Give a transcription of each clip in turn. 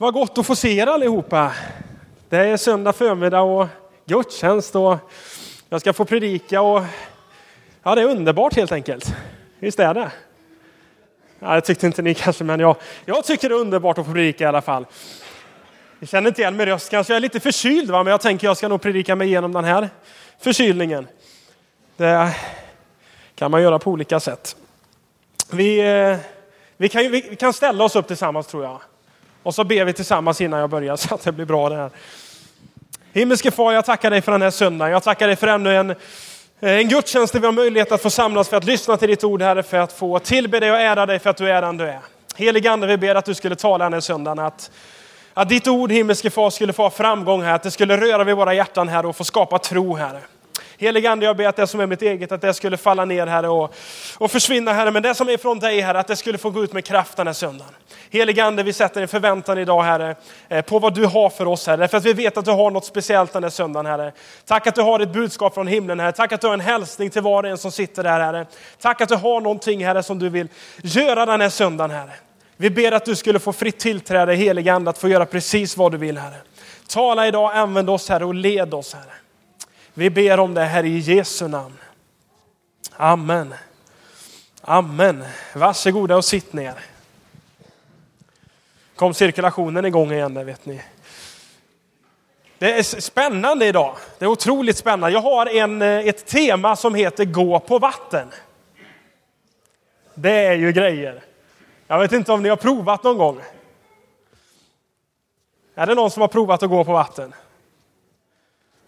Vad gott att få se er allihopa. Det är söndag förmiddag och gudstjänst och jag ska få predika och ja, det är underbart helt enkelt. Visst är det? Ja, det tyckte inte ni kanske, men jag, jag tycker det är underbart att få predika i alla fall. Ni känner inte igen min röst kanske, jag är lite förkyld va? men jag tänker jag ska nog predika mig igenom den här förkylningen. Det kan man göra på olika sätt. Vi, eh, vi, kan, vi kan ställa oss upp tillsammans tror jag. Och så ber vi tillsammans innan jag börjar så att det blir bra det här. Himmelske far, jag tackar dig för den här söndagen. Jag tackar dig för ännu en, eh, en gudstjänst där vi har möjlighet att få samlas för att lyssna till ditt ord, Herre, för att få tillbe dig och ära dig för att du är den du är. Helige Ande, vi ber att du skulle tala den här söndagen, att, att ditt ord, himmelske far, skulle få framgång här, att det skulle röra vid våra hjärtan, här och få skapa tro, Herre. Helige Ande, jag ber att det som är mitt eget, att det skulle falla ner Herre och, och försvinna Herre. Men det som är från dig Herre, att det skulle få gå ut med kraft den här söndagen. Helige Ande, vi sätter en förväntan idag Herre, eh, på vad du har för oss Herre. För att vi vet att du har något speciellt den här söndagen Herre. Tack att du har ett budskap från himlen Herre. Tack att du har en hälsning till var och en som sitter där Herre. Tack att du har någonting Herre som du vill göra den här söndagen Herre. Vi ber att du skulle få fritt tillträde, helige Ande, att få göra precis vad du vill Herre. Tala idag, använd oss Herre och led oss Herre. Vi ber om det här i Jesu namn. Amen. Amen. Varsågoda och sitt ner. Kom cirkulationen igång igen där vet ni. Det är spännande idag. Det är otroligt spännande. Jag har en, eh, ett tema som heter Gå på vatten. Det är ju grejer. Jag vet inte om ni har provat någon gång. Är det någon som har provat att gå på vatten?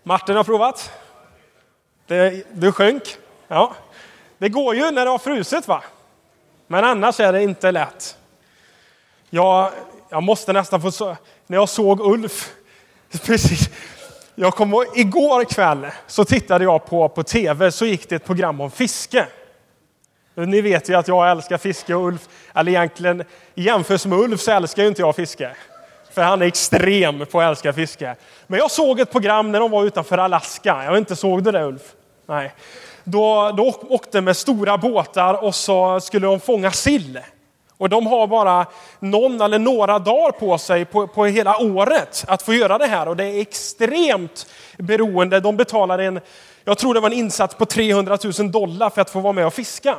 Martin har provat. Det, du sjönk. Ja. Det går ju när det har frusit va? Men annars är det inte lätt. Jag, jag måste nästan få... När jag såg Ulf, precis. Jag kom, igår kväll så tittade jag på, på tv, så gick det ett program om fiske. Ni vet ju att jag älskar fiske och Ulf, eller egentligen i jämförelse med Ulf så älskar ju inte jag fiske. För han är extrem på att älska fiske. Men jag såg ett program när de var utanför Alaska. Jag vet inte, såg du det Ulf? Nej. Då, då åkte med stora båtar och så skulle de fånga sill. Och de har bara någon eller några dagar på sig på, på hela året att få göra det här. Och det är extremt beroende. De betalar en, jag tror det var en insats på 300 000 dollar för att få vara med och fiska.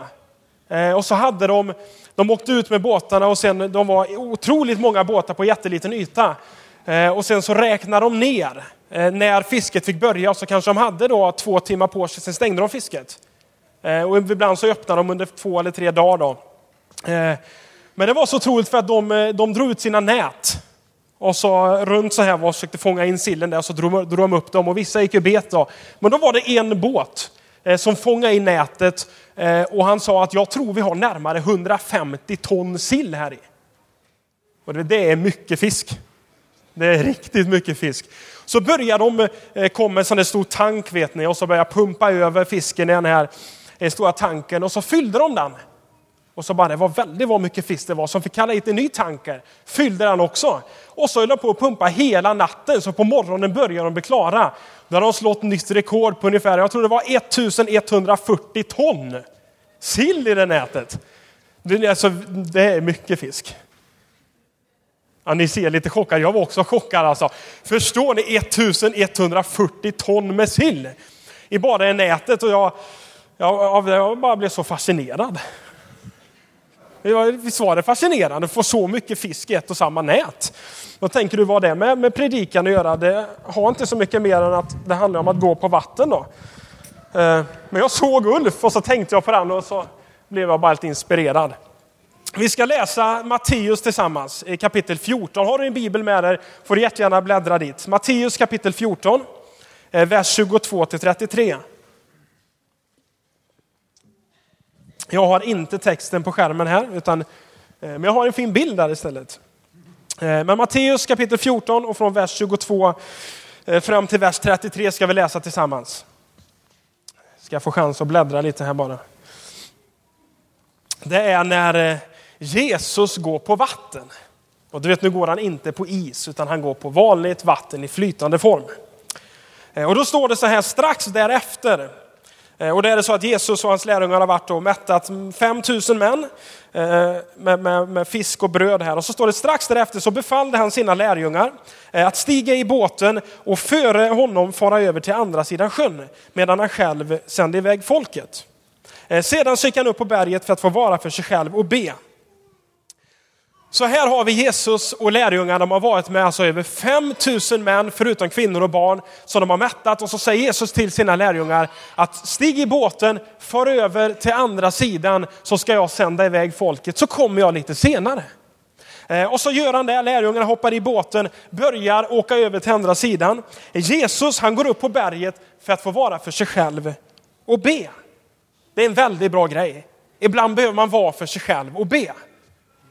Eh, och så hade de, de åkte ut med båtarna och sen, de var otroligt många båtar på jätteliten yta. Eh, och sen så räknade de ner eh, när fisket fick börja. Så kanske de hade då två timmar på sig, sen stängde de fisket. Eh, och ibland så öppnade de under två eller tre dagar. Då. Eh, men det var så otroligt för att de, eh, de drog ut sina nät. Och så runt så här och försökte fånga in sillen där, så drog, drog de upp dem och vissa gick ju bet då. Men då var det en båt Eh, som fångade in nätet eh, och han sa att jag tror vi har närmare 150 ton sill här i. Och det är mycket fisk. Det är riktigt mycket fisk. Så börjar de eh, komma med en sån där stor tank vet ni och så börjar pumpa över fisken i den här eh, stora tanken och så fyllde de den. Och så bara, det var väldigt vad mycket fisk det var, så de fick kalla hit en ny tanker. Fyllde den också. Och så höll de på att pumpa hela natten, så på morgonen började de bli klara. Då hade de slått nytt rekord på ungefär, jag tror det var 1140 ton sill i det nätet. Det, alltså, det är mycket fisk. Ja, ni ser lite chockade, jag var också chockad alltså. Förstår ni 1140 ton med sill i bara det nätet och jag, jag, jag bara blev så fascinerad. Visst var det fascinerande att få så mycket fisk i ett och samma nät? Vad tänker du vad det med, med predikan att göra? Det har inte så mycket mer än att det handlar om att gå på vatten då. Eh, men jag såg Ulf och så tänkte jag på den och så blev jag bara lite inspirerad. Vi ska läsa Matteus tillsammans i kapitel 14. Har du en bibel med dig får du jättegärna bläddra dit. Matteus kapitel 14, eh, vers 22 till 33. Jag har inte texten på skärmen här, utan, eh, men jag har en fin bild där istället. Eh, men Matteus kapitel 14 och från vers 22 eh, fram till vers 33 ska vi läsa tillsammans. Ska jag få chans att bläddra lite här bara. Det är när Jesus går på vatten. Och du vet, nu går han inte på is, utan han går på vanligt vatten i flytande form. Och då står det så här strax därefter Eh, och det är det så att Jesus och hans lärjungar har varit och mättat 5000 män eh, med, med, med, fisk och bröd här. Och så står det strax därefter så befallde han sina lärjungar eh, att stiga i båten och före honom fara över till andra sidan sjön medan han själv sände iväg folket. Sedan gick han upp på berget för att få vara för sig själv och be. Så här har vi Jesus och lärjungarna, de har varit med alltså över 5000 män förutom kvinnor och barn som de har mättat och så säger Jesus till sina lärjungar att stig i båten, far över till andra sidan så ska jag sända iväg folket så kommer jag lite senare. Eh, och så gör han det, lärjungarna hoppar i båten, börjar åka över till andra sidan. Jesus han går upp på berget för att få vara för sig själv och be. Det är en väldigt bra grej. Ibland behöver man vara för sig själv och be.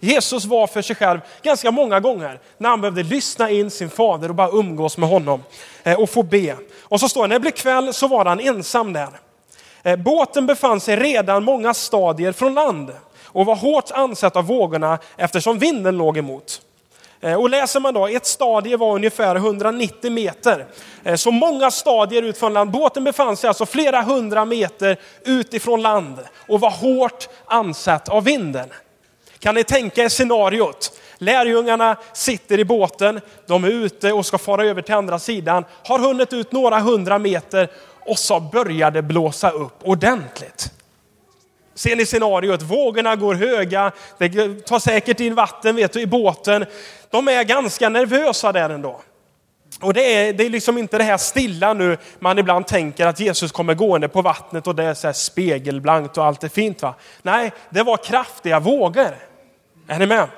Jesus var för sig själv ganska många gånger när han behövde lyssna in sin fader och bara umgås med honom eh, och få be. Och så står det, när det blev kväll så var han ensam där. Eh, båten befann sig redan många stadier från land och var hårt ansatt av vågorna eftersom vinden låg emot. Eh, och läser man då, ett stadie var ungefär 190 meter. Så många stadier ut från land. Båten befann sig alltså flera hundra meter utifrån land och var hårt ansatt av vinden. Kan ni tänka er scenariot? Lärjungarna sitter i båten, de är ute och ska fara över till andra sidan, har hunnit ut några hundra meter och så börjar det blåsa upp ordentligt. Ser ni scenariot? Vågorna går höga, det tar säkert in vatten vet du, i båten. De är ganska nervösa där ändå. Och det är, det är liksom inte det här stilla nu man ibland tänker att Jesus kommer gående på vattnet och det är så spegelblankt och allt är fint. va? Nej, det var kraftiga vågor. Är ni med?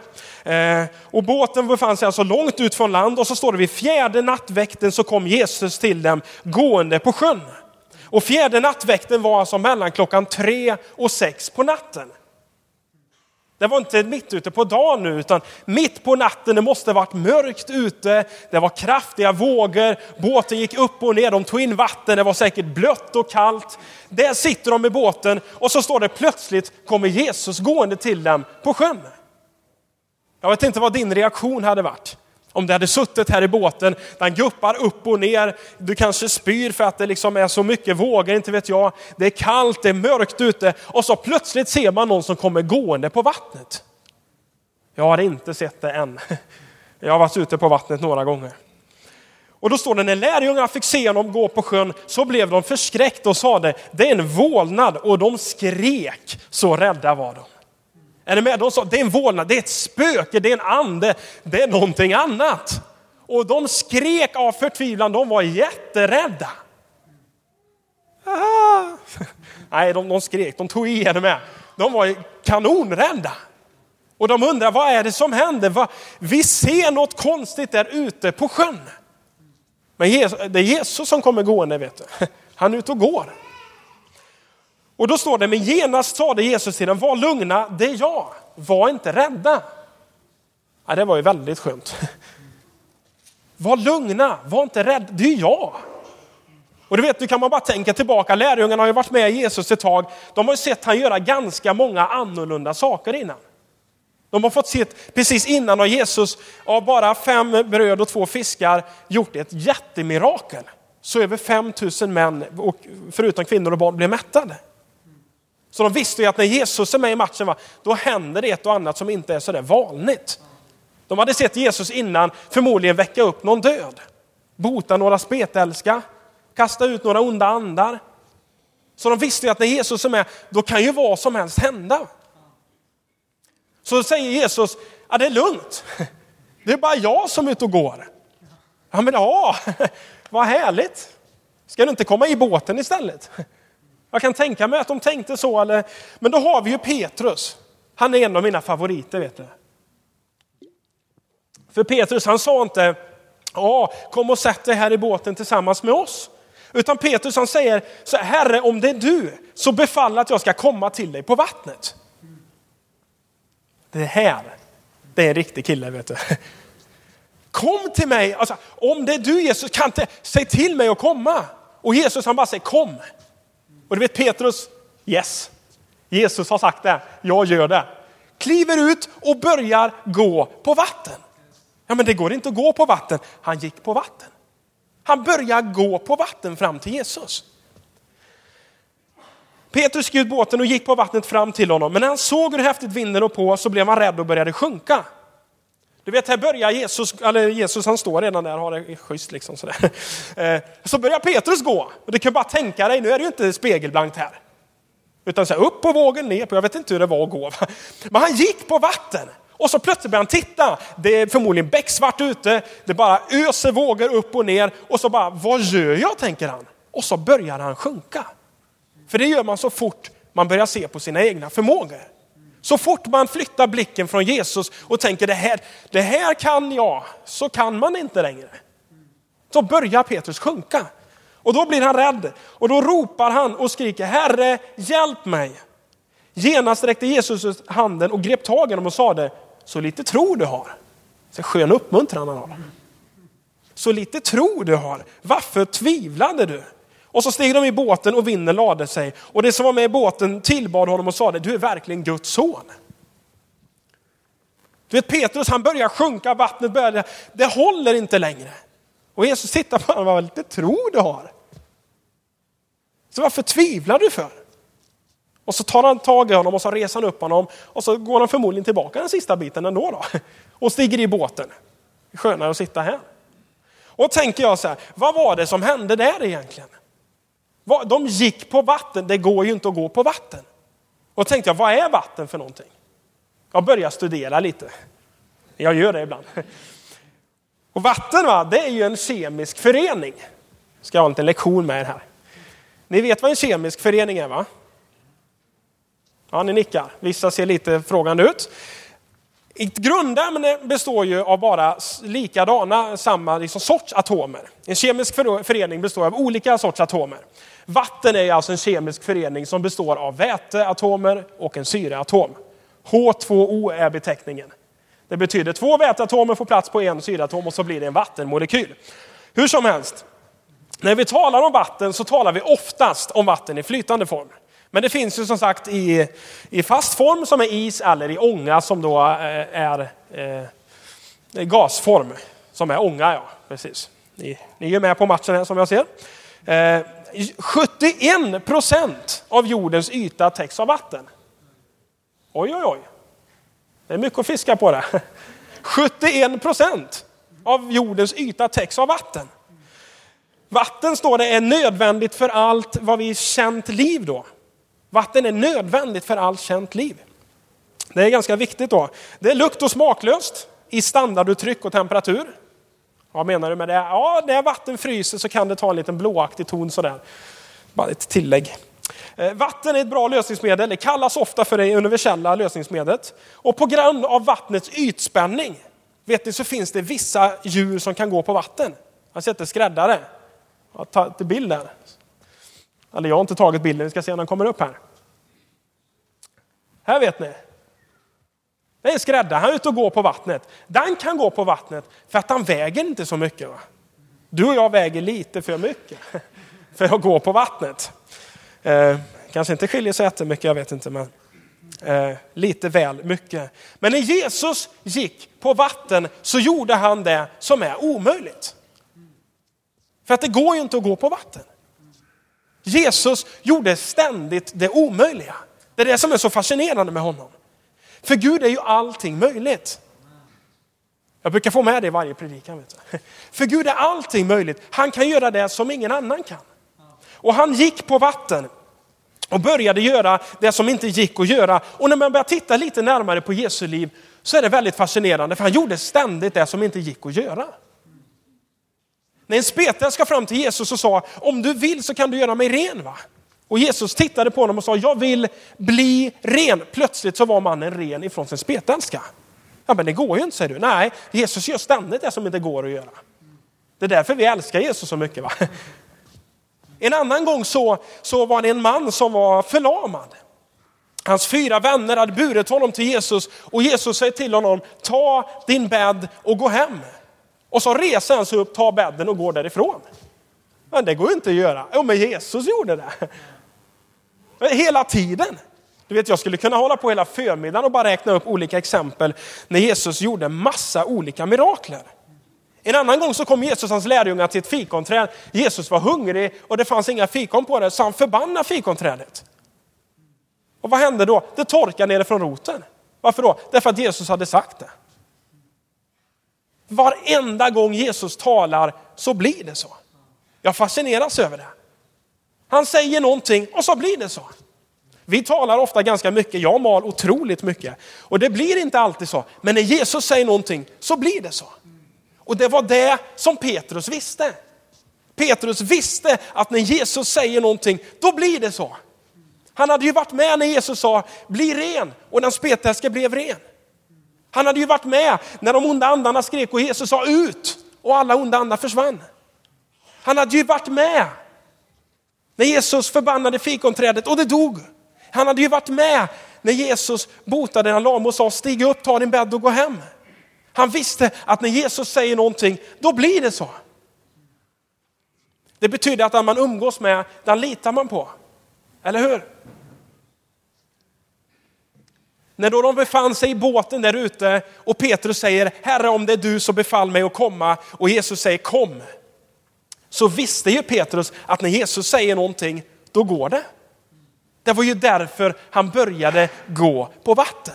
Eh, och båten befann sig alltså långt ut från land och så står det vid fjärde nattväkten så kom Jesus till dem gående på sjön. Och fjärde nattväkten var alltså mellan klockan tre och sex på natten. Det var inte mitt ute på dagen nu, utan mitt på natten. Det måste varit mörkt ute. Det var kraftiga vågor. Båten gick upp och ner. De tog in vatten. Det var säkert blött och kallt. Där sitter de i båten och så står det plötsligt kommer Jesus gående till dem på sjön. Jag vet inte vad din reaktion hade varit. Om du hade suttit här i båten, den guppar upp och ner, du kanske spyr för att det liksom är så mycket vågor, inte vet jag. Det är kallt, det är mörkt ute och så plötsligt ser man någon som kommer gående på vattnet. Jag har inte sett det än. Jag har varit ute på vattnet några gånger. Och då står det, när lärjungarna fick se honom gå på sjön så blev de förskräckta och sade, det är en vålnad och de skrek, så rädda var de. Är ni med? De sa, det är en vålnad, det är ett spöke, det är en ande, det är någonting annat. Och de skrek av förtvivlan, de var jätterädda. Ah. Nej, de, de skrek, de tog i, är med? De var kanonrädda. Och de undrar, vad är det som händer? Vi ser något konstigt där ute på sjön. Men det är Jesus som kommer gående, vet du. Han är ute och går. Och då står det, men genast sade Jesus till dem, var lugna, det är jag, var inte rädda. Ja, det var ju väldigt skönt. Var lugna, var inte rädda, det är jag. Och du vet, nu kan man bara tänka tillbaka, lärjungarna har ju varit med Jesus ett tag. De har ju sett han göra ganska många annorlunda saker innan. De har fått se precis innan har Jesus av bara fem bröd och två fiskar gjort ett jättemirakel. Så över 5000 män, förutom kvinnor och barn, blev mättade. Så de visste ju att när Jesus är med i matchen, va, då händer det ett och annat som inte är sådär vanligt. De hade sett Jesus innan förmodligen väcka upp någon död, bota några spetälska, kasta ut några onda andar. Så de visste ju att när Jesus är med, då kan ju vad som helst hända. Så säger Jesus, ja det är lugnt. Det är bara jag som är ute och går. Ja men ja, vad härligt. Ska du inte komma i båten istället? Jag kan tänka mig att de tänkte så, eller, men då har vi ju Petrus. Han är en av mina favoriter, vet du. För Petrus, han sa inte, ja, kom och sätt dig här i båten tillsammans med oss. Utan Petrus han säger, så Herre om det är du, så befall att jag ska komma till dig på vattnet. Det här, det är en riktig kille, vet du. Kom till mig, alltså, om det är du Jesus, kan inte, säg till mig att komma. Och Jesus han bara säger kom. Och du vet Petrus, yes, Jesus har sagt det, jag gör det. Kliver ut och börjar gå på vatten. Ja men det går inte att gå på vatten. Han gick på vatten. Han börjar gå på vatten fram till Jesus. Petrus gick ut båten och gick på vattnet fram till honom. Men när han såg hur häftigt vinden låg på så blev han rädd och började sjunka. Du vet, här börjar Jesus, eller Jesus han står redan där, har det schysst liksom sådär. Eh, så börjar Petrus gå. Och du kan bara tänka dig, nu är det ju inte spegelblankt här. Utan så här, upp på vågen, ner på, jag vet inte hur det var att gå. Men han gick på vatten. Och så plötsligt börjar han titta. Det är förmodligen becksvart ute. Det bara öser vågor upp och ner. Och så bara, vad gör jag, tänker han. Och så börjar han sjunka. För det gör man så fort man börjar se på sina egna förmågor. Så fort man flyttar blicken från Jesus och tänker det här, det här kan jag, så kan man inte längre. Så börjar Petrus sjunka. Och då blir han rädd och då ropar han och skriker Herre, hjälp mig. Genast räckte Jesus ut handen och grep tag i honom och sade, så lite tro du har. Så skön uppmuntran han har. Så lite tro du har. Varför tvivlade du? Och så steg de i båten och vinden lade sig. Och det som var med i båten tillbad honom och sade, du är verkligen Guds son. Du vet Petrus, han börjar sjunka, vattnet börjar, det håller inte längre. Och Jesus tittar på honom, vad lite tro du har. Så varför tvivlar du för? Och så tar han tag i honom och så reser han upp honom och så går han förmodligen tillbaka den sista biten ändå då. Och stiger i båten. Skönare att sitta här. Och tänker jag så här, vad var det som hände där egentligen? De gick på vatten, det går ju inte att gå på vatten. Och tänkte jag, vad är vatten för någonting? Jag börjar studera lite. Jag gör det ibland. Och vatten va, det är ju en kemisk förening. Ska jag ha en liten lektion med er här. Ni vet vad en kemisk förening är va? Ja, ni nickar. Vissa ser lite frågande ut. Ett Grundämne består ju av bara likadana, samma liksom sorts atomer. En kemisk förening består av olika sorts atomer. Vatten är alltså en kemisk förening som består av väteatomer och en syreatom. H2O är beteckningen. Det betyder två väteatomer får plats på en syreatom och så blir det en vattenmolekyl. Hur som helst, när vi talar om vatten så talar vi oftast om vatten i flytande form. Men det finns ju som sagt i, i fast form som är is eller i ånga som då eh, är eh, gasform. Som är ånga, ja. Precis. Ni, ni är med på matchen här som jag ser. Eh, 71 procent av jordens yta täcks av vatten. Oj, oj, oj. Det är mycket att fiska på det. 71 procent av jordens yta täcks av vatten. Vatten står det är nödvändigt för allt vad vi känt liv då. Vatten är nödvändigt för allt känt liv. Det är ganska viktigt då. Det är lukt och smaklöst i standarduttryck och temperatur. Vad menar du med det? Ja, när vatten fryser så kan det ta en liten blåaktig ton sådär. Bara ett tillägg. Eh, vatten är ett bra lösningsmedel. Det kallas ofta för det universella lösningsmedlet. Och på grund av vattnets ytspänning, vet ni, så finns det vissa djur som kan gå på vatten. Jag har sett en skräddare. Jag har tagit bild där. Eller jag har inte tagit bilden, vi ska se när den kommer upp här. Här vet ni. Det är en skräddare, han är ute och går på vattnet. Den kan gå på vattnet för att han väger inte så mycket. Va? Du och jag väger lite för mycket för att gå på vattnet. Eh, kanske inte skiljer sig jättemycket, jag vet inte. Men eh, lite väl mycket. Men när Jesus gick på vatten så gjorde han det som är omöjligt. För att det går ju inte att gå på vatten. Jesus gjorde ständigt det omöjliga. Det är det som är så fascinerande med honom. För Gud är ju allting möjligt. Jag brukar få med det i varje predikan. Vet du. För Gud är allting möjligt. Han kan göra det som ingen annan kan. Och han gick på vatten och började göra det som inte gick att göra. Och när man börjar titta lite närmare på Jesu liv så är det väldigt fascinerande för han gjorde ständigt det som inte gick att göra. När en spetälska ska fram till Jesus och sa, om du vill så kan du göra mig ren. va? Och Jesus tittade på honom och sa, jag vill bli ren. Plötsligt så var mannen ren ifrån sin spetälska. Ja men det går ju inte säger du. Nej, Jesus gör ständigt det som inte går att göra. Det är därför vi älskar Jesus så mycket. va? En annan gång så, så var det en man som var förlamad. Hans fyra vänner hade burit honom till Jesus och Jesus säger till honom, ta din bädd och gå hem. Och så reser han sig upp, tar bädden och går därifrån. Men det går ju inte att göra. Jo, men Jesus gjorde det. Hela tiden. Du vet, jag skulle kunna hålla på hela förmiddagen och bara räkna upp olika exempel när Jesus gjorde massa olika mirakler. En annan gång så kom Jesus och hans lärjungar till ett fikonträd. Jesus var hungrig och det fanns inga fikon på det, så han förbannade fikonträdet. Och vad hände då? Det torkade nere från roten. Varför då? Därför att Jesus hade sagt det. Varenda gång Jesus talar så blir det så. Jag fascineras över det. Han säger någonting och så blir det så. Vi talar ofta ganska mycket, jag mal otroligt mycket. Och det blir inte alltid så. Men när Jesus säger någonting så blir det så. Och det var det som Petrus visste. Petrus visste att när Jesus säger någonting, då blir det så. Han hade ju varit med när Jesus sa, bli ren, och den spetälske blev ren. Han hade ju varit med när de onda andarna skrek och Jesus sa ut, och alla onda andar försvann. Han hade ju varit med när Jesus förbannade fikonträdet och det dog. Han hade ju varit med när Jesus botade en lam och sa stig upp, ta din bädd och gå hem. Han visste att när Jesus säger någonting, då blir det så. Det betyder att den man umgås med, den litar man på. Eller hur? När då de befann sig i båten där ute och Petrus säger, Herre om det är du så befall mig att komma och Jesus säger kom. Så visste ju Petrus att när Jesus säger någonting, då går det. Det var ju därför han började gå på vatten.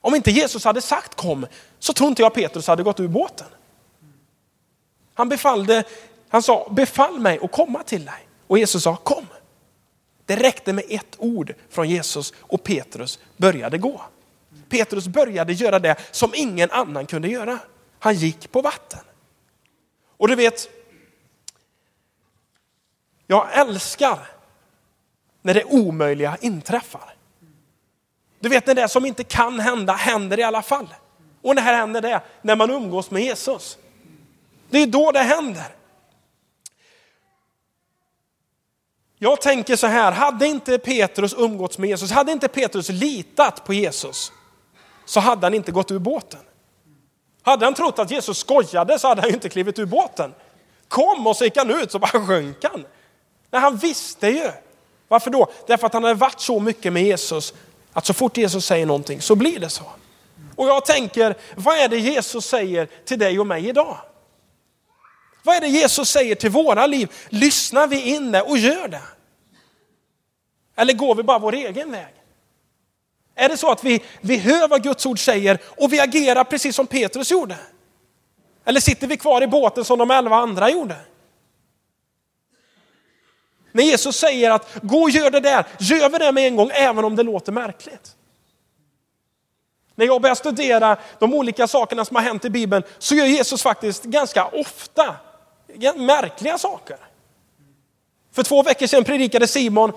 Om inte Jesus hade sagt kom, så tror inte jag Petrus hade gått ur båten. Han befallde, han sa befall mig att komma till dig. Och Jesus sa kom. Det räckte med ett ord från Jesus och Petrus började gå. Petrus började göra det som ingen annan kunde göra. Han gick på vatten. Och du vet, jag älskar när det omöjliga inträffar. Du vet när det som inte kan hända händer i alla fall. Och när händer det? När man umgås med Jesus. Det är då det händer. Jag tänker så här, hade inte Petrus umgåtts med Jesus, hade inte Petrus litat på Jesus, så hade han inte gått ur båten. Hade han trott att Jesus skojade så hade han inte klivit ur båten. Kom och så gick han ut så bara sjönk han. Nej, han visste ju. Varför då? Därför att han hade varit så mycket med Jesus att så fort Jesus säger någonting så blir det så. Och jag tänker, vad är det Jesus säger till dig och mig idag? Vad är det Jesus säger till våra liv? Lyssnar vi in det och gör det? Eller går vi bara vår egen väg? Är det så att vi, vi hör vad Guds ord säger och vi agerar precis som Petrus gjorde? Eller sitter vi kvar i båten som de elva andra gjorde? När Jesus säger att gå och gör det där, gör vi det med en gång även om det låter märkligt. När jag börjar studera de olika sakerna som har hänt i Bibeln så gör Jesus faktiskt ganska ofta märkliga saker. För två veckor sedan predikade Simon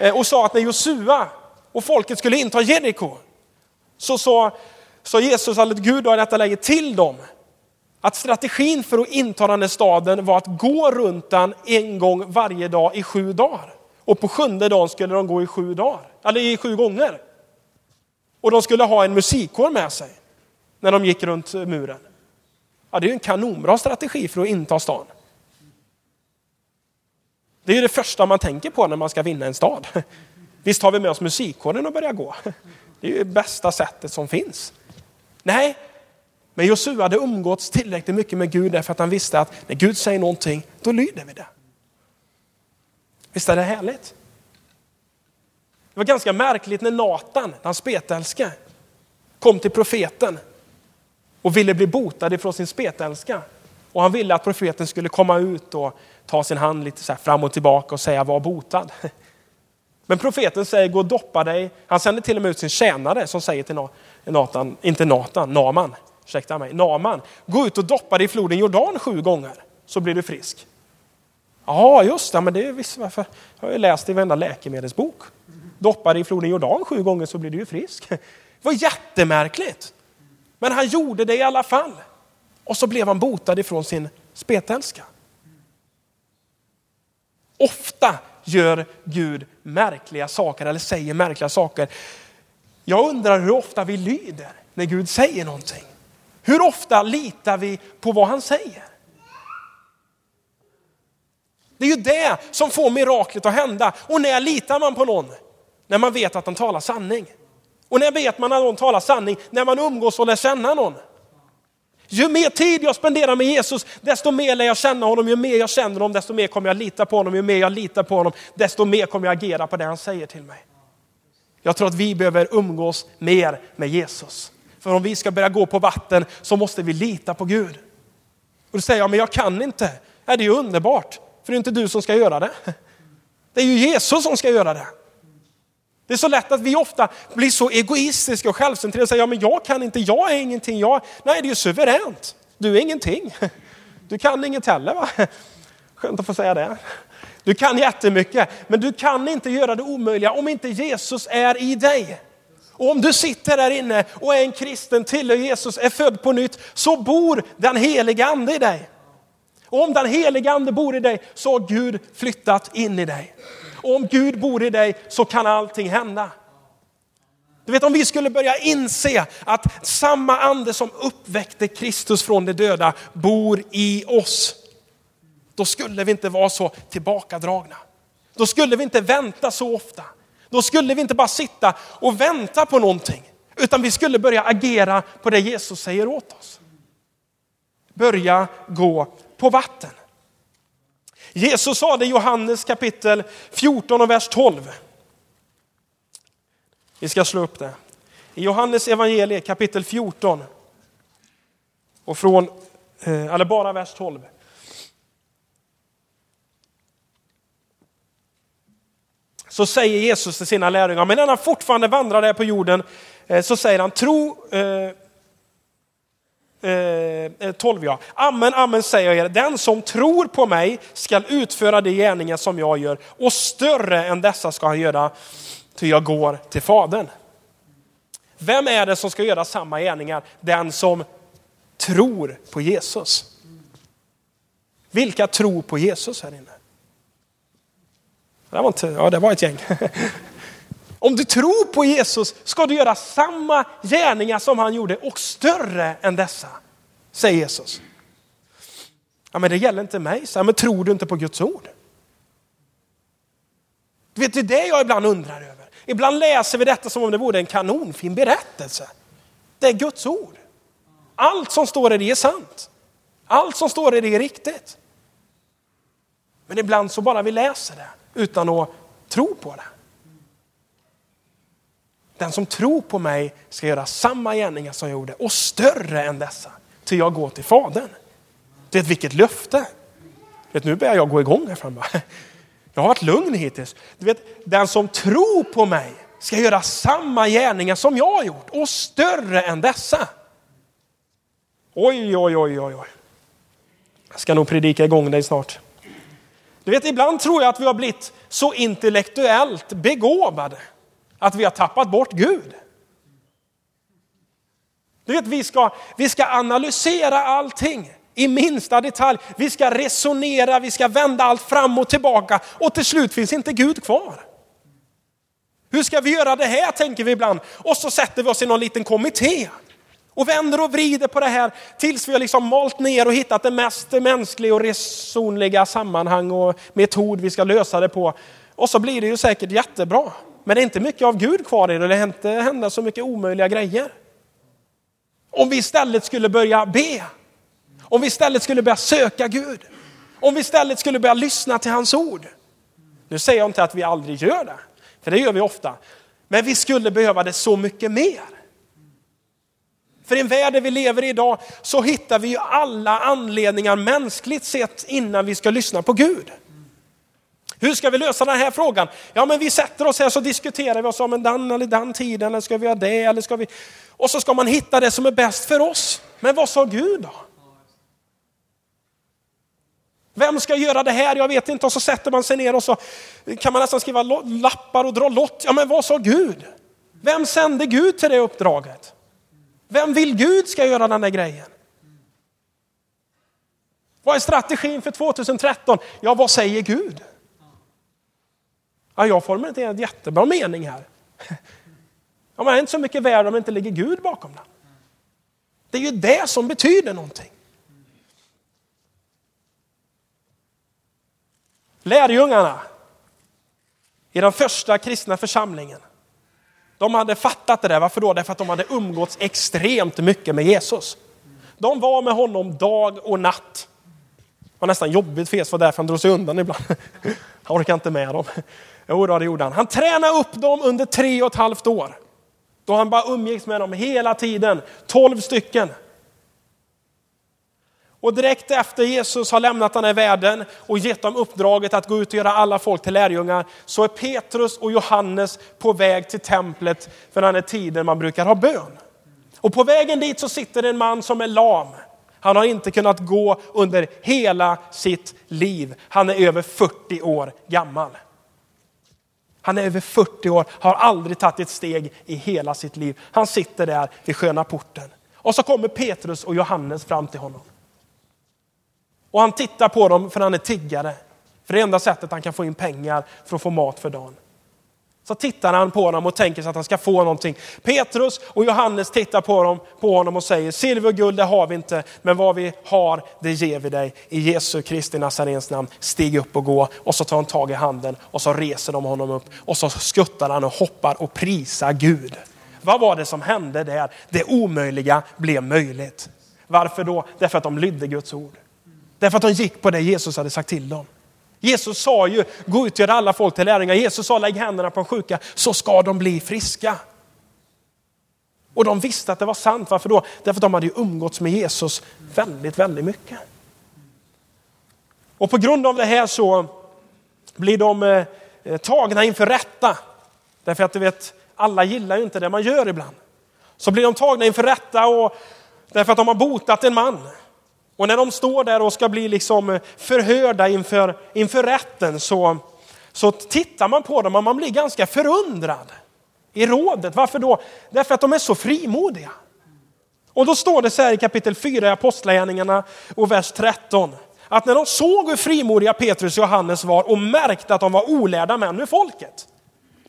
eh, och sa att när Josua och folket skulle inta Jeriko så sa, Jesus, eller Gud i detta läge till dem att strategin för att inta den här staden var att gå runt den en gång varje dag i sju dagar. Och på sjunde dagen skulle de gå i sju dagar, eller i sju gånger. Och de skulle ha en musikkår med sig när de gick runt muren. Ja, det är ju en kanonbra strategi för att inta stan. Det är ju det första man tänker på när man ska vinna en stad. Visst har vi med oss musikkåren och börjar gå. Det är ju det bästa sättet som finns. Nej, men Josua hade umgåtts tillräckligt mycket med Gud därför att han visste att när Gud säger någonting, då lyder vi det. Visst är det härligt? Det var ganska märkligt när Natan, den spetälske, kom till profeten och ville bli botad ifrån sin spetälska. Och han ville att profeten skulle komma ut och ta sin hand lite så fram och tillbaka och säga var botad. Men profeten säger gå och doppa dig. Han sänder till och med ut sin tjänare som säger till Natan, inte Natan, Naman, ursäkta mig, Naman, gå ut och doppa dig i floden Jordan sju gånger så blir du frisk. Ja, just det, men det visst varför. Jag har ju läst i varenda läkemedelsbok. Doppa dig i floden Jordan sju gånger så blir du ju frisk. Det var jättemärkligt. Men han gjorde det i alla fall. Och så blev han botad ifrån sin spetälska. Ofta gör Gud märkliga saker eller säger märkliga saker. Jag undrar hur ofta vi lyder när Gud säger någonting. Hur ofta litar vi på vad han säger? Det är ju det som får miraklet att hända. Och när litar man på någon? När man vet att han talar sanning. Och när vet man att någon talar sanning? När man umgås och lär känna någon. Ju mer tid jag spenderar med Jesus, desto mer lär jag känna honom. Ju mer jag känner honom, desto mer kommer jag lita på honom. Ju mer jag litar på honom, desto mer kommer jag agera på det han säger till mig. Jag tror att vi behöver umgås mer med Jesus. För om vi ska börja gå på vatten så måste vi lita på Gud. Och då säger, jag, men jag kan inte. Ja, det är ju underbart, för det är inte du som ska göra det. Det är ju Jesus som ska göra det. Det är så lätt att vi ofta blir så egoistiska och självcentrerade och säger, ja men jag kan inte, jag är ingenting, jag... Nej, det är ju suveränt. Du är ingenting. Du kan inget heller va? Skönt att få säga det. Du kan jättemycket, men du kan inte göra det omöjliga om inte Jesus är i dig. Och om du sitter där inne och är en kristen, tillhör Jesus, är född på nytt, så bor den heliga ande i dig. Och om den heliga ande bor i dig så har Gud flyttat in i dig. Och om Gud bor i dig så kan allting hända. Du vet om vi skulle börja inse att samma ande som uppväckte Kristus från de döda bor i oss. Då skulle vi inte vara så tillbakadragna. Då skulle vi inte vänta så ofta. Då skulle vi inte bara sitta och vänta på någonting. Utan vi skulle börja agera på det Jesus säger åt oss. Börja gå på vatten. Jesus sa det i Johannes kapitel 14 och vers 12. Vi ska slå upp det. I Johannes evangelie kapitel 14 och från, eh, eller bara vers 12. Så säger Jesus till sina lärjungar, men när han fortfarande vandrar där på jorden eh, så säger han, tro eh, eh, eh 12 ja. Amen, amen säger jag er, den som tror på mig skall utföra de gärningar som jag gör och större än dessa ska han göra, ty jag går till Fadern. Vem är det som ska göra samma gärningar? Den som tror på Jesus. Vilka tror på Jesus här inne? Det var, inte, ja, det var ett gäng. Om du tror på Jesus ska du göra samma gärningar som han gjorde och större än dessa, säger Jesus. Ja, men det gäller inte mig, så men tror du inte på Guds ord? Du vet, det är det jag ibland undrar över. Ibland läser vi detta som om det vore en kanonfin berättelse. Det är Guds ord. Allt som står i det är sant. Allt som står i det är riktigt. Men ibland så bara vi läser det utan att tro på det. Den som tror på mig ska göra samma gärningar som jag gjorde och större än dessa. Till jag går till Fadern. Det är ett vilket löfte. Vet, nu börjar jag gå igång här framme. Jag har varit lugn hittills. Du vet, den som tror på mig ska göra samma gärningar som jag har gjort och större än dessa. Oj, oj, oj, oj, oj. Jag ska nog predika igång dig snart. Du vet, ibland tror jag att vi har blivit så intellektuellt begåvade att vi har tappat bort Gud. Du vet, vi ska, vi ska analysera allting i minsta detalj. Vi ska resonera, vi ska vända allt fram och tillbaka och till slut finns inte Gud kvar. Hur ska vi göra det här tänker vi ibland och så sätter vi oss i någon liten kommitté och vänder och vrider på det här tills vi har liksom malt ner och hittat det mest mänskliga och resonliga sammanhang och metod vi ska lösa det på. Och så blir det ju säkert jättebra. Men det är inte mycket av Gud kvar i det, det inte hända så mycket omöjliga grejer. Om vi istället skulle börja be, om vi istället skulle börja söka Gud, om vi istället skulle börja lyssna till hans ord. Nu säger jag inte att vi aldrig gör det, för det gör vi ofta. Men vi skulle behöva det så mycket mer. För i en värld där vi lever i idag så hittar vi ju alla anledningar mänskligt sett innan vi ska lyssna på Gud. Hur ska vi lösa den här frågan? Ja, men vi sätter oss här så diskuterar vi oss om en den eller den tiden, eller ska vi göra det, eller ska vi... Och så ska man hitta det som är bäst för oss. Men vad sa Gud då? Vem ska göra det här? Jag vet inte. Och så sätter man sig ner och så kan man nästan skriva lappar och dra lott. Ja, men vad sa Gud? Vem sände Gud till det uppdraget? Vem vill Gud ska göra den där grejen? Vad är strategin för 2013? Ja, vad säger Gud? Ja, jag formulerar en jättebra mening här. Ja, man är inte så mycket värd om det inte ligger Gud bakom den. Det är ju det som betyder någonting. Lärjungarna i den första kristna församlingen, de hade fattat det där. Varför då? Därför att de hade umgåtts extremt mycket med Jesus. De var med honom dag och natt. Det var nästan jobbigt för Jesus, var därför han drog sig undan ibland. Han orkade inte med dem. Jo, då, det gjorde han. Han tränade upp dem under tre och ett halvt år. Då han bara umgicks med dem hela tiden. Tolv stycken. Och direkt efter Jesus har lämnat den här världen och gett dem uppdraget att gå ut och göra alla folk till lärjungar, så är Petrus och Johannes på väg till templet för den här tiden man brukar ha bön. Och på vägen dit så sitter en man som är lam. Han har inte kunnat gå under hela sitt liv. Han är över 40 år gammal. Han är över 40 år, har aldrig tagit ett steg i hela sitt liv. Han sitter där vid sköna porten. Och så kommer Petrus och Johannes fram till honom. Och han tittar på dem för han är tiggare. För det är enda sättet han kan få in pengar för att få mat för dagen. Så tittar han på dem och tänker sig att han ska få någonting. Petrus och Johannes tittar på, dem, på honom och säger, silver och guld det har vi inte, men vad vi har det ger vi dig. I Jesu Kristi Nazarens namn, stig upp och gå. Och så tar han tag i handen och så reser de honom upp. Och så skuttar han och hoppar och prisar Gud. Vad var det som hände där? Det omöjliga blev möjligt. Varför då? Därför att de lydde Guds ord. Därför att de gick på det Jesus hade sagt till dem. Jesus sa ju, gå ut och gör alla folk till lärjungar. Jesus sa, lägg händerna på de sjuka så ska de bli friska. Och de visste att det var sant. Varför då? Därför att de hade ju umgåtts med Jesus väldigt, väldigt mycket. Och på grund av det här så blir de eh, eh, tagna inför rätta. Därför att du vet, alla gillar ju inte det man gör ibland. Så blir de tagna inför rätta och därför att de har botat en man. Och när de står där och ska bli liksom eh, förhörda inför, inför rätten så, så tittar man på dem och man blir ganska förundrad i rådet. Varför då? Därför att de är så frimodiga. Och då står det så här i kapitel 4 i Apostlagärningarna och vers 13. Att när de såg hur frimodiga Petrus och Johannes var och märkte att de var olärda män ur folket.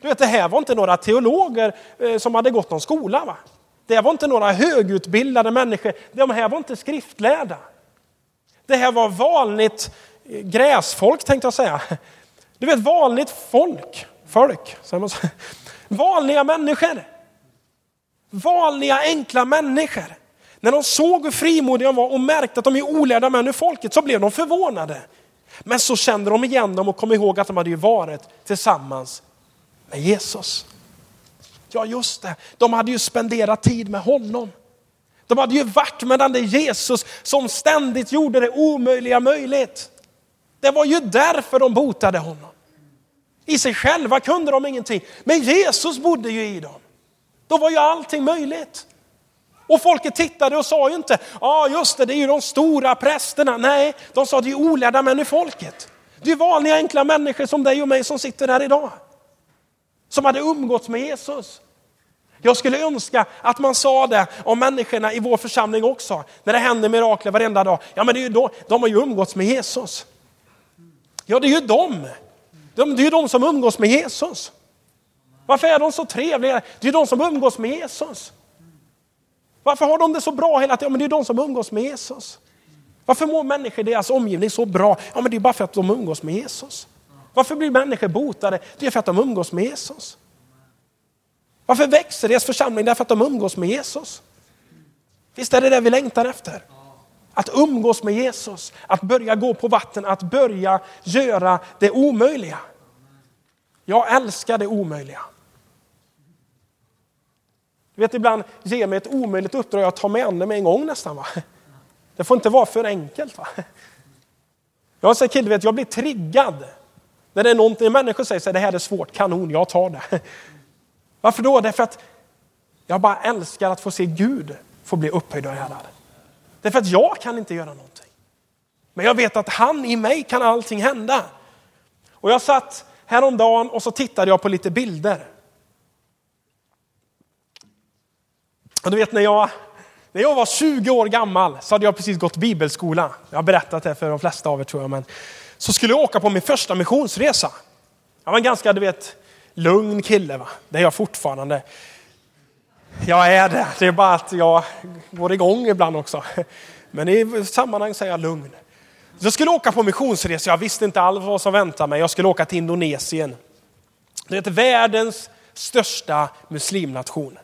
Du vet, det här var inte några teologer eh, som hade gått någon skola. Va? Det var inte några högutbildade människor. De här var inte skriftlärda. Det här var vanligt gräsfolk tänkte jag säga. Du vet vanligt folk, folk, vanliga människor. Vanliga enkla människor. När de såg hur frimodiga de var och märkte att de är olärda män ur folket så blev de förvånade. Men så kände de igen dem och kom ihåg att de hade ju varit tillsammans med Jesus. Ja just det, de hade ju spenderat tid med honom. De hade ju varit med den där Jesus som ständigt gjorde det omöjliga möjligt. Det var ju därför de botade honom. I sig själva kunde de ingenting, men Jesus bodde ju i dem. Då var ju allting möjligt. Och folket tittade och sa ju inte, ja ah, just det, det är ju de stora prästerna. Nej, de sa det är ju olärda män i folket. Det är vanliga enkla människor som dig och mig som sitter här idag. Som hade umgåtts med Jesus. Jag skulle önska att man sa det om människorna i vår församling också. När det händer mirakler varenda dag. Ja men det är ju då, de har ju umgåtts med Jesus. Ja det är ju de. de det är ju de som umgås med Jesus. Varför är de så trevliga? Det är ju de som umgås med Jesus. Varför har de det så bra hela tiden? Ja, men det är de som umgås med Jesus. Varför mår människor i deras omgivning så bra? Ja, men det är bara för att de umgås med Jesus. Varför blir människor botade? Det är för att de umgås med Jesus. Varför växer deras församling? Därför att de umgås med Jesus. Visst är det det vi längtar efter? Att umgås med Jesus, att börja gå på vatten, att börja göra det omöjliga. Jag älskar det omöjliga. Du vet ibland ger mig ett omöjligt uppdrag, jag tar mig an det med en gång nästan. Va? Det får inte vara för enkelt. Va? Jag säger kille, vet, jag blir triggad. När det är någonting, människor säger att det här är svårt, kanon, jag tar det. Varför då? Därför att jag bara älskar att få se Gud få bli upphöjd och ärad. Därför att jag kan inte göra någonting. Men jag vet att han i mig kan allting hända. Och jag satt häromdagen och så tittade jag på lite bilder. Och du vet när jag, när jag var 20 år gammal så hade jag precis gått bibelskola. Jag har berättat det för de flesta av er tror jag. Men så skulle jag åka på min första missionsresa. Jag var en ganska, du vet, lugn kille. Va? Det är jag fortfarande. Jag är det. Det är bara att jag går igång ibland också. Men i sammanhang så är jag lugn. Jag skulle åka på missionsresa. Jag visste inte alls vad som väntade mig. Jag skulle åka till Indonesien. Det är världens största muslimnation.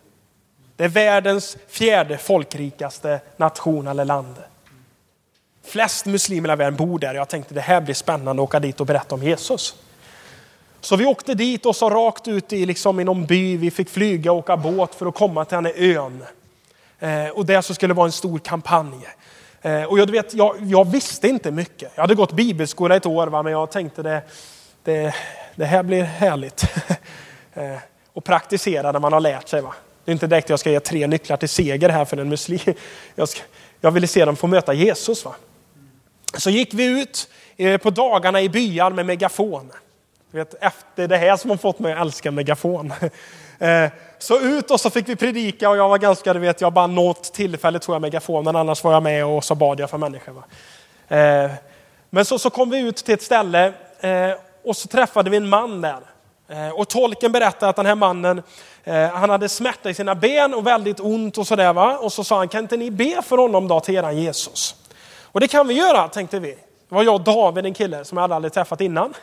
Det är världens fjärde folkrikaste nation eller land. flest muslimer i världen bor där. Jag tänkte det här blir spännande att åka dit och berätta om Jesus. Så vi åkte dit och så rakt ut i, liksom, i någon by. Vi fick flyga och åka båt för att komma till den här ön. Eh, och där så skulle det vara en stor kampanj. Eh, och jag, vet, jag, jag, visste inte mycket. Jag hade gått bibelskola ett år, va, men jag tänkte det, det, det här blir härligt. eh, och praktisera när man har lärt sig. Va? Det är inte direkt att jag ska ge tre nycklar till seger här för en muslim. Jag, ska, jag ville se dem få möta Jesus. Va? Så gick vi ut eh, på dagarna i byar med megafon. Vet, efter det här som har fått mig att älska megafon. Eh, så ut och så fick vi predika och jag var ganska, du vet, jag bara något tillfälle tog jag megafonen, annars var jag med och så bad jag för människor. Eh, men så, så kom vi ut till ett ställe eh, och så träffade vi en man där. Och tolken berättade att den här mannen, han hade smärta i sina ben och väldigt ont och sådär. Va? Och så sa han, kan inte ni be för honom då till eran Jesus? Och det kan vi göra, tänkte vi. Det var jag och David, en kille som jag hade aldrig träffat innan.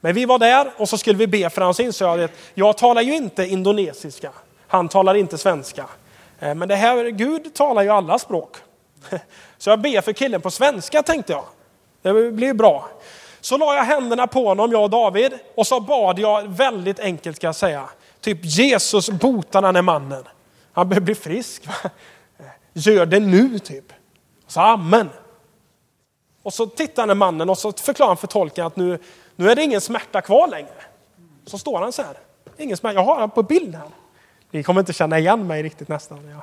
Men vi var där och så skulle vi be för hans insåg jag att jag talar ju inte indonesiska. Han talar inte svenska. Eh, men det här, Gud talar ju alla språk. Så jag ber för killen på svenska tänkte jag. Det blir bra. Så la jag händerna på honom, jag och David, och så bad jag väldigt enkelt ska jag säga. Typ Jesus botar den här mannen. Han behöver bli frisk. Gör det nu typ. Så amen. Och så tittar den mannen och så förklarar han för tolken att nu, nu är det ingen smärta kvar längre. Så står han så här. Ingen smärta. Jag har han på bild här. Ni kommer inte känna igen mig riktigt nästan.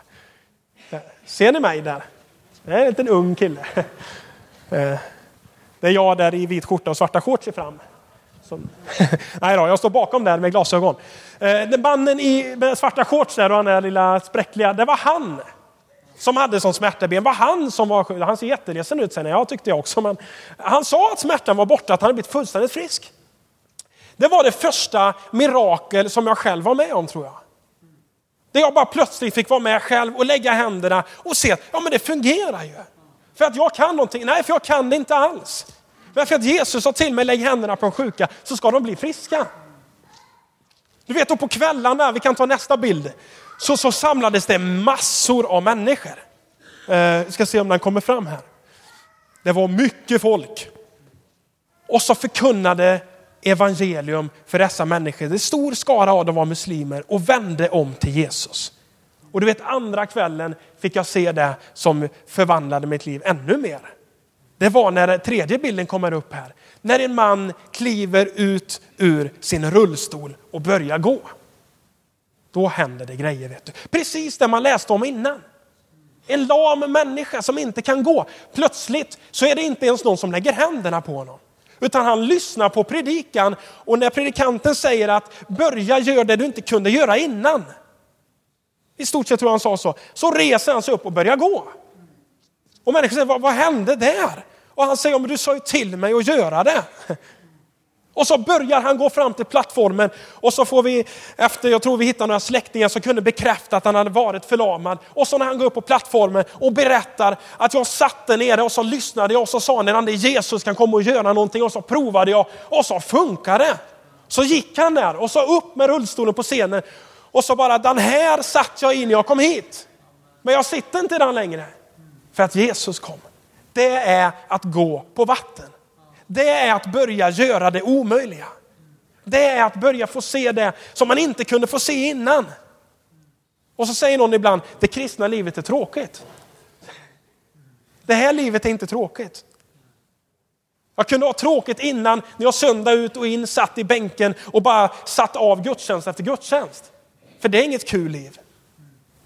Ser ni mig där? Det är en liten ung kille. Eh, det är jag där i vit skjorta och svarta shorts fram. Som... Nej då, jag står bakom där med glasögon. Eh, den mannen i svarta shorts där och han där lilla spräckliga, det var han som hade som smärtaben var han som var sjuk. Han ser jätteledsen ut sen, jag tyckte jag också. Men han sa att smärtan var borta, att han hade blivit fullständigt frisk. Det var det första mirakel som jag själv var med om tror jag. Där jag bara plötsligt fick vara med själv och lägga händerna och se att ja, men det fungerar ju. För att jag kan någonting? Nej, för jag kan det inte alls. Men för att Jesus sa till mig, lägg händerna på de sjuka så ska de bli friska. Du vet, då på kvällarna, vi kan ta nästa bild, så, så samlades det massor av människor. Eh, ska se om den kommer fram här. Det var mycket folk. Och så förkunnade evangelium för dessa människor. En stor skara av dem var muslimer och vände om till Jesus. Och du vet andra kvällen fick jag se det som förvandlade mitt liv ännu mer. Det var när tredje bilden kommer upp här. När en man kliver ut ur sin rullstol och börjar gå. Då händer det grejer. Vet du. Precis det man läste om innan. En lam människa som inte kan gå. Plötsligt så är det inte ens någon som lägger händerna på honom. Utan han lyssnar på predikan och när predikanten säger att börja göra det du inte kunde göra innan. I stort sett tror jag han sa så. Så reser han sig upp och börjar gå. Och människor säger, vad, vad hände där? Och han säger, men du sa ju till mig att göra det. Och så börjar han gå fram till plattformen och så får vi, efter jag tror vi hittar några släktingar som kunde bekräfta att han hade varit förlamad. Och så när han går upp på plattformen och berättar att jag satt där nere och så lyssnade jag och så sa han att Jesus kan komma och göra någonting och så provade jag och så funkade det. Så gick han där och så upp med rullstolen på scenen och så bara den här satt jag in när jag kom hit. Men jag sitter inte i den längre för att Jesus kom. Det är att gå på vatten det är att börja göra det omöjliga. Det är att börja få se det som man inte kunde få se innan. Och så säger någon ibland, det kristna livet är tråkigt. Det här livet är inte tråkigt. Jag kunde ha tråkigt innan när jag söndag ut och in satt i bänken och bara satt av gudstjänst efter gudstjänst. För det är inget kul liv.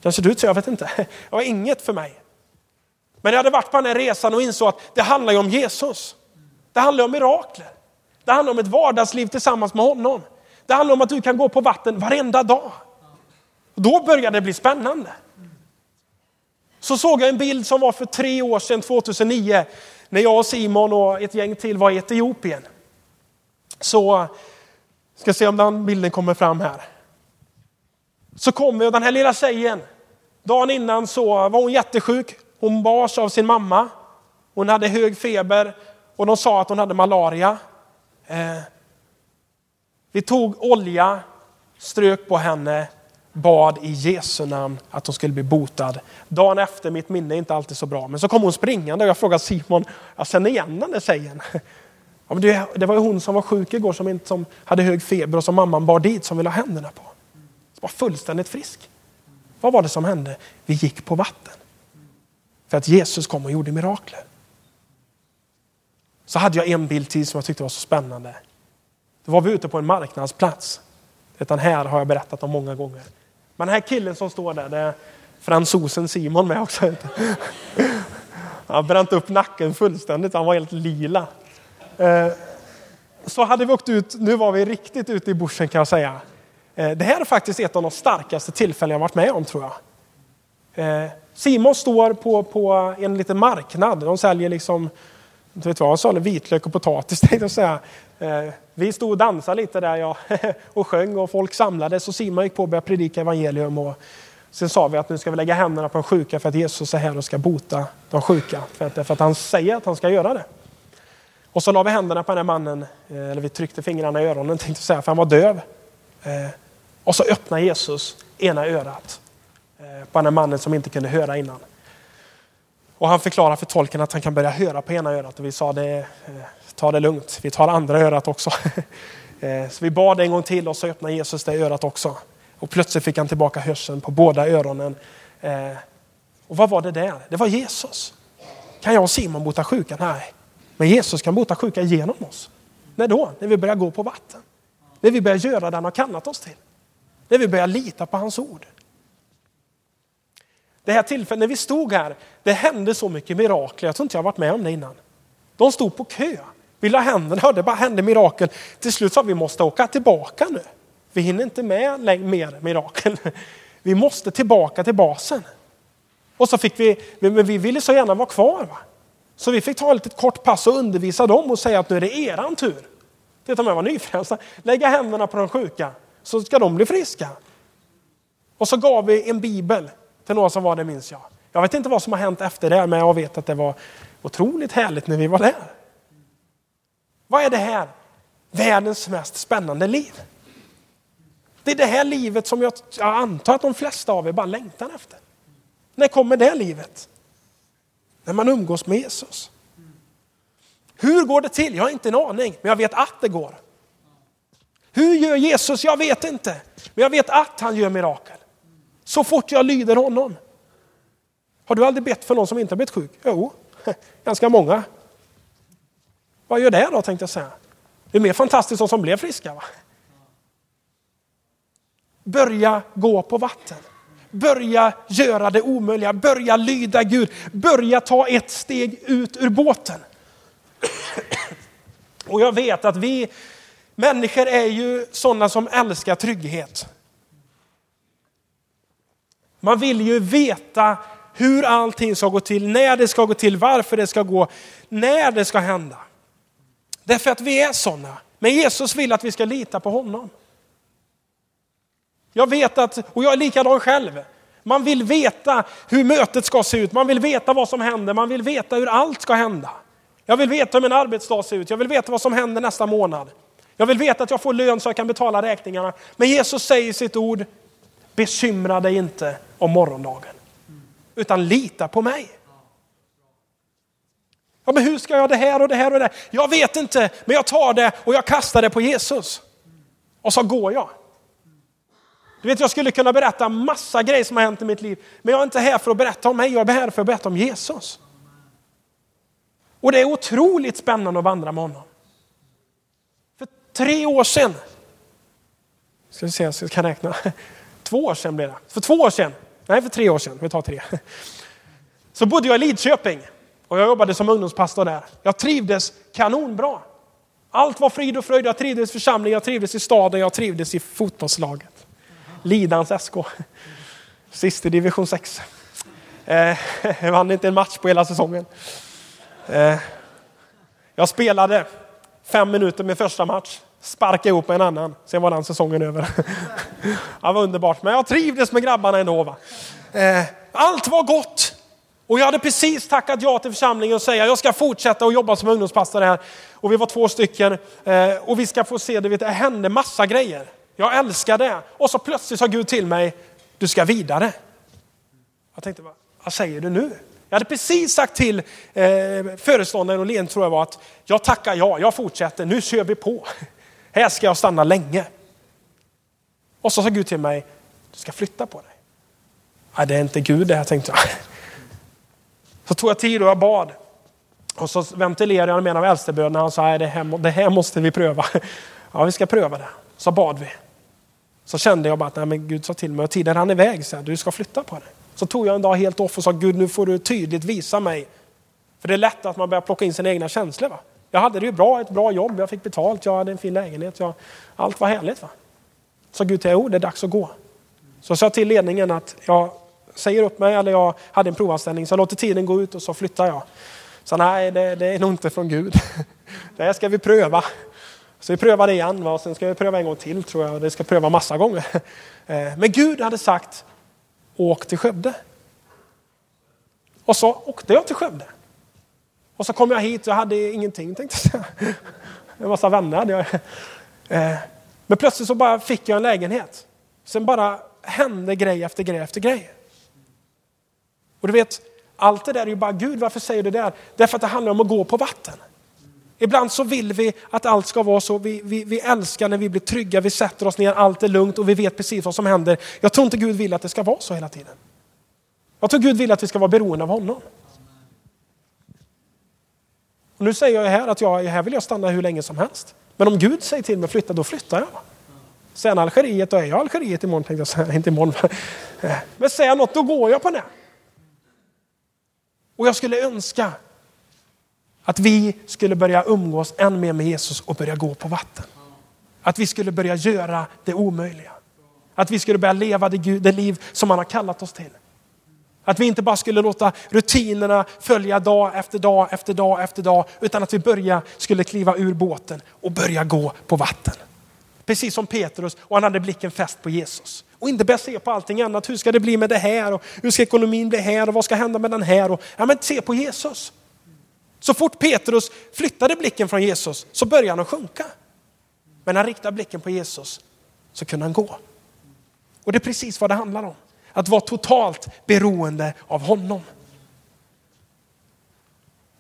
Kanske du tror, jag vet inte. Det var inget för mig. Men jag hade varit på den här resan och insåg att det handlar ju om Jesus. Det handlar om mirakler. Det handlar om ett vardagsliv tillsammans med honom. Det handlar om att du kan gå på vatten varenda dag. Då börjar det bli spännande. Så såg jag en bild som var för tre år sedan, 2009, när jag och Simon och ett gäng till var i Etiopien. Så, ska se om den bilden kommer fram här. Så kom vi och den här lilla tjejen, dagen innan så var hon jättesjuk. Hon bars av sin mamma. Hon hade hög feber och de sa att hon hade malaria. Eh, vi tog olja, strök på henne, bad i Jesu namn att hon skulle bli botad. Dagen efter, mitt minne är inte alltid så bra, men så kom hon springande och jag frågade Simon, jag känner igen den där tjejen. Ja, men det, det var ju hon som var sjuk igår som, inte, som hade hög feber och som mamman bar dit som ville ha händerna på. Som var fullständigt frisk. Vad var det som hände? Vi gick på vatten. För att Jesus kom och gjorde mirakler. Så hade jag en bild till som jag tyckte var så spännande. Då var vi ute på en marknadsplats. Den här har jag berättat om många gånger. Men den här killen som står där, det är fransosen Simon med också. Han har bränt upp nacken fullständigt, han var helt lila. Eh, så hade vi åkt ut, nu var vi riktigt ute i bushen kan jag säga. Eh, det här är faktiskt ett av de starkaste tillfällen jag varit med om tror jag. Eh, Simon står på, på en liten marknad, de säljer liksom inte vet vad, sa vitlök och potatis tänkte jag säga. Eh, vi stod och dansade lite där ja, och sjöng och folk samlades och Simon gick på och började predika evangelium. Och sen sa vi att nu ska vi lägga händerna på de sjuka för att Jesus är här och ska bota de sjuka. För att, för att han säger att han ska göra det. Och så la vi händerna på den här mannen, eh, eller vi tryckte fingrarna i öronen tänkte säga, för han var döv. Eh, och så öppnade Jesus ena örat på den här mannen som inte kunde höra innan. Och han förklarar för tolken att han kan börja höra på ena örat och vi sa det, eh, ta det lugnt, vi tar andra örat också. Eh, så vi bad en gång till och så öppnade Jesus det örat också. Och plötsligt fick han tillbaka hörseln på båda öronen. Eh, och vad var det där? Det var Jesus. Kan jag och Simon bota sjuka? Nej. Men Jesus kan bota sjuka genom oss. När då? När vi börjar gå på vatten. När vi börjar göra det han har kallat oss till. När vi börjar lita på hans ord. Det här tillfället när vi stod här, det hände så mycket mirakler. Jag tror inte jag varit med om det innan. De stod på kö, ville ha händerna och det bara hände mirakel. Till slut sa vi måste åka tillbaka nu. Vi hinner inte med mer mirakel. Vi måste tillbaka till basen. Och så fick vi, men vi ville så gärna vara kvar. Va? Så vi fick ta ett kort pass och undervisa dem och säga att nu är det eran tur. Titta om jag var nyfrälsta. Lägga händerna på de sjuka så ska de bli friska. Och så gav vi en bibel till några som var där minns jag. Jag vet inte vad som har hänt efter det men jag vet att det var otroligt härligt när vi var där. Vad är det här? Världens mest spännande liv. Det är det här livet som jag, jag antar att de flesta av er bara längtar efter. När kommer det livet? När man umgås med Jesus. Hur går det till? Jag har inte en aning, men jag vet att det går. Hur gör Jesus? Jag vet inte, men jag vet att han gör mirakel. Så fort jag lyder honom. Har du aldrig bett för någon som inte har blivit sjuk? Jo, ganska många. Vad gör det då tänkte jag säga. Det är mer fantastiskt de som blev friska. Va? Börja gå på vatten. Börja göra det omöjliga, börja lyda Gud, börja ta ett steg ut ur båten. Och jag vet att vi människor är ju sådana som älskar trygghet. Man vill ju veta hur allting ska gå till, när det ska gå till, varför det ska gå, när det ska hända. Därför att vi är sådana. Men Jesus vill att vi ska lita på honom. Jag vet att, och jag är likadan själv. Man vill veta hur mötet ska se ut, man vill veta vad som händer, man vill veta hur allt ska hända. Jag vill veta hur min arbetsdag ser ut, jag vill veta vad som händer nästa månad. Jag vill veta att jag får lön så jag kan betala räkningarna. Men Jesus säger i sitt ord, bekymra dig inte om morgondagen. Utan lita på mig. Ja, men hur ska jag det här och det här och det här? Jag vet inte, men jag tar det och jag kastar det på Jesus. Och så går jag. Du vet, jag skulle kunna berätta massa grejer som har hänt i mitt liv, men jag är inte här för att berätta om mig, jag är här för att berätta om Jesus. Och det är otroligt spännande att vandra med honom. För tre år sedan, ska vi se, jag kan räkna, två år sedan blev det. För två år sedan, nej för tre år sedan, vi tar tre. Så bodde jag i Lidköping och jag jobbade som ungdomspastor där. Jag trivdes kanonbra. Allt var frid och fröjd, jag trivdes i församlingen, jag trivdes i staden, jag trivdes i fotbollslaget. Lidans SK. Sist i division 6. Eh, jag vann inte en match på hela säsongen. Eh, jag spelade fem minuter med första match, sparkade ihop med en annan, sen var den säsongen över. Det var underbart, men jag trivdes med grabbarna ändå. Va? Eh, allt var gott. Och jag hade precis tackat ja till församlingen och säga jag ska fortsätta och jobba som ungdomspastor här. Och vi var två stycken och vi ska få se, det, vet, det hände massa grejer. Jag älskar det. Och så plötsligt sa Gud till mig, du ska vidare. Jag tänkte, vad säger du nu? Jag hade precis sagt till eh, föreståndaren och ledningen tror jag var att jag tackar ja, jag fortsätter, nu kör vi på. Här ska jag stanna länge. Och så sa Gud till mig, du ska flytta på dig. Nej, det är inte Gud det här tänkte jag. Så tog jag tid och jag bad. Och så ventilerade jag med en av äldstebröderna. Han sa, det här, det här måste vi pröva. Ja, vi ska pröva det. Så bad vi. Så kände jag bara att nej, men Gud sa till mig och tiden rann iväg. Så här, du ska flytta på dig. Så tog jag en dag helt off och sa Gud nu får du tydligt visa mig. För det är lätt att man börjar plocka in sina egna känslor. Va? Jag hade det ju bra, ett bra jobb, jag fick betalt, jag hade en fin lägenhet. Jag, allt var härligt. Va? Så Gud till oh, det är dags att gå. Så sa jag till ledningen att jag säger upp mig, eller jag hade en provanställning, så jag låter tiden gå ut och så flyttar jag. Så nej, det, det är nog inte från Gud. Det här ska vi pröva. Så vi prövade igen va? och sen ska vi pröva en gång till tror jag. Det ska pröva massa gånger. Eh, men Gud hade sagt, åk till Skövde. Och så åkte jag till Skövde. Och så kom jag hit och jag hade ingenting tänkte jag säga. En massa vänner hade jag. Eh, men plötsligt så bara fick jag en lägenhet. Sen bara hände grej efter grej efter grej. Och du vet, allt det där är ju bara Gud, varför säger du det där? Därför att det handlar om att gå på vatten. Ibland så vill vi att allt ska vara så, vi, vi, vi älskar när vi blir trygga, vi sätter oss ner, allt är lugnt och vi vet precis vad som händer. Jag tror inte Gud vill att det ska vara så hela tiden. Jag tror Gud vill att vi ska vara beroende av honom. Och nu säger jag här att jag, här vill jag stanna hur länge som helst. Men om Gud säger till mig att flytta, då flyttar jag. Sen Algeriet, då är jag Algeriet imorgon tänkte jag säga, inte imorgon. Men säger jag något, då går jag på det. Och jag skulle önska att vi skulle börja umgås än mer med Jesus och börja gå på vatten. Att vi skulle börja göra det omöjliga. Att vi skulle börja leva det, Gud, det liv som han har kallat oss till. Att vi inte bara skulle låta rutinerna följa dag efter dag efter dag efter dag, utan att vi börja, skulle kliva ur båten och börja gå på vatten. Precis som Petrus och han hade blicken fäst på Jesus. Och inte börja se på allting annat. Hur ska det bli med det här? Och hur ska ekonomin bli här? Och vad ska hända med den här? Och, ja, men se på Jesus. Så fort Petrus flyttade blicken från Jesus så började han att sjunka. Men när han riktade blicken på Jesus så kunde han gå. Och det är precis vad det handlar om. Att vara totalt beroende av honom.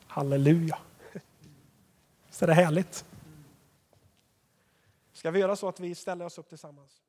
Halleluja. Så är det härligt. Ska vi göra så att vi ställer oss upp tillsammans?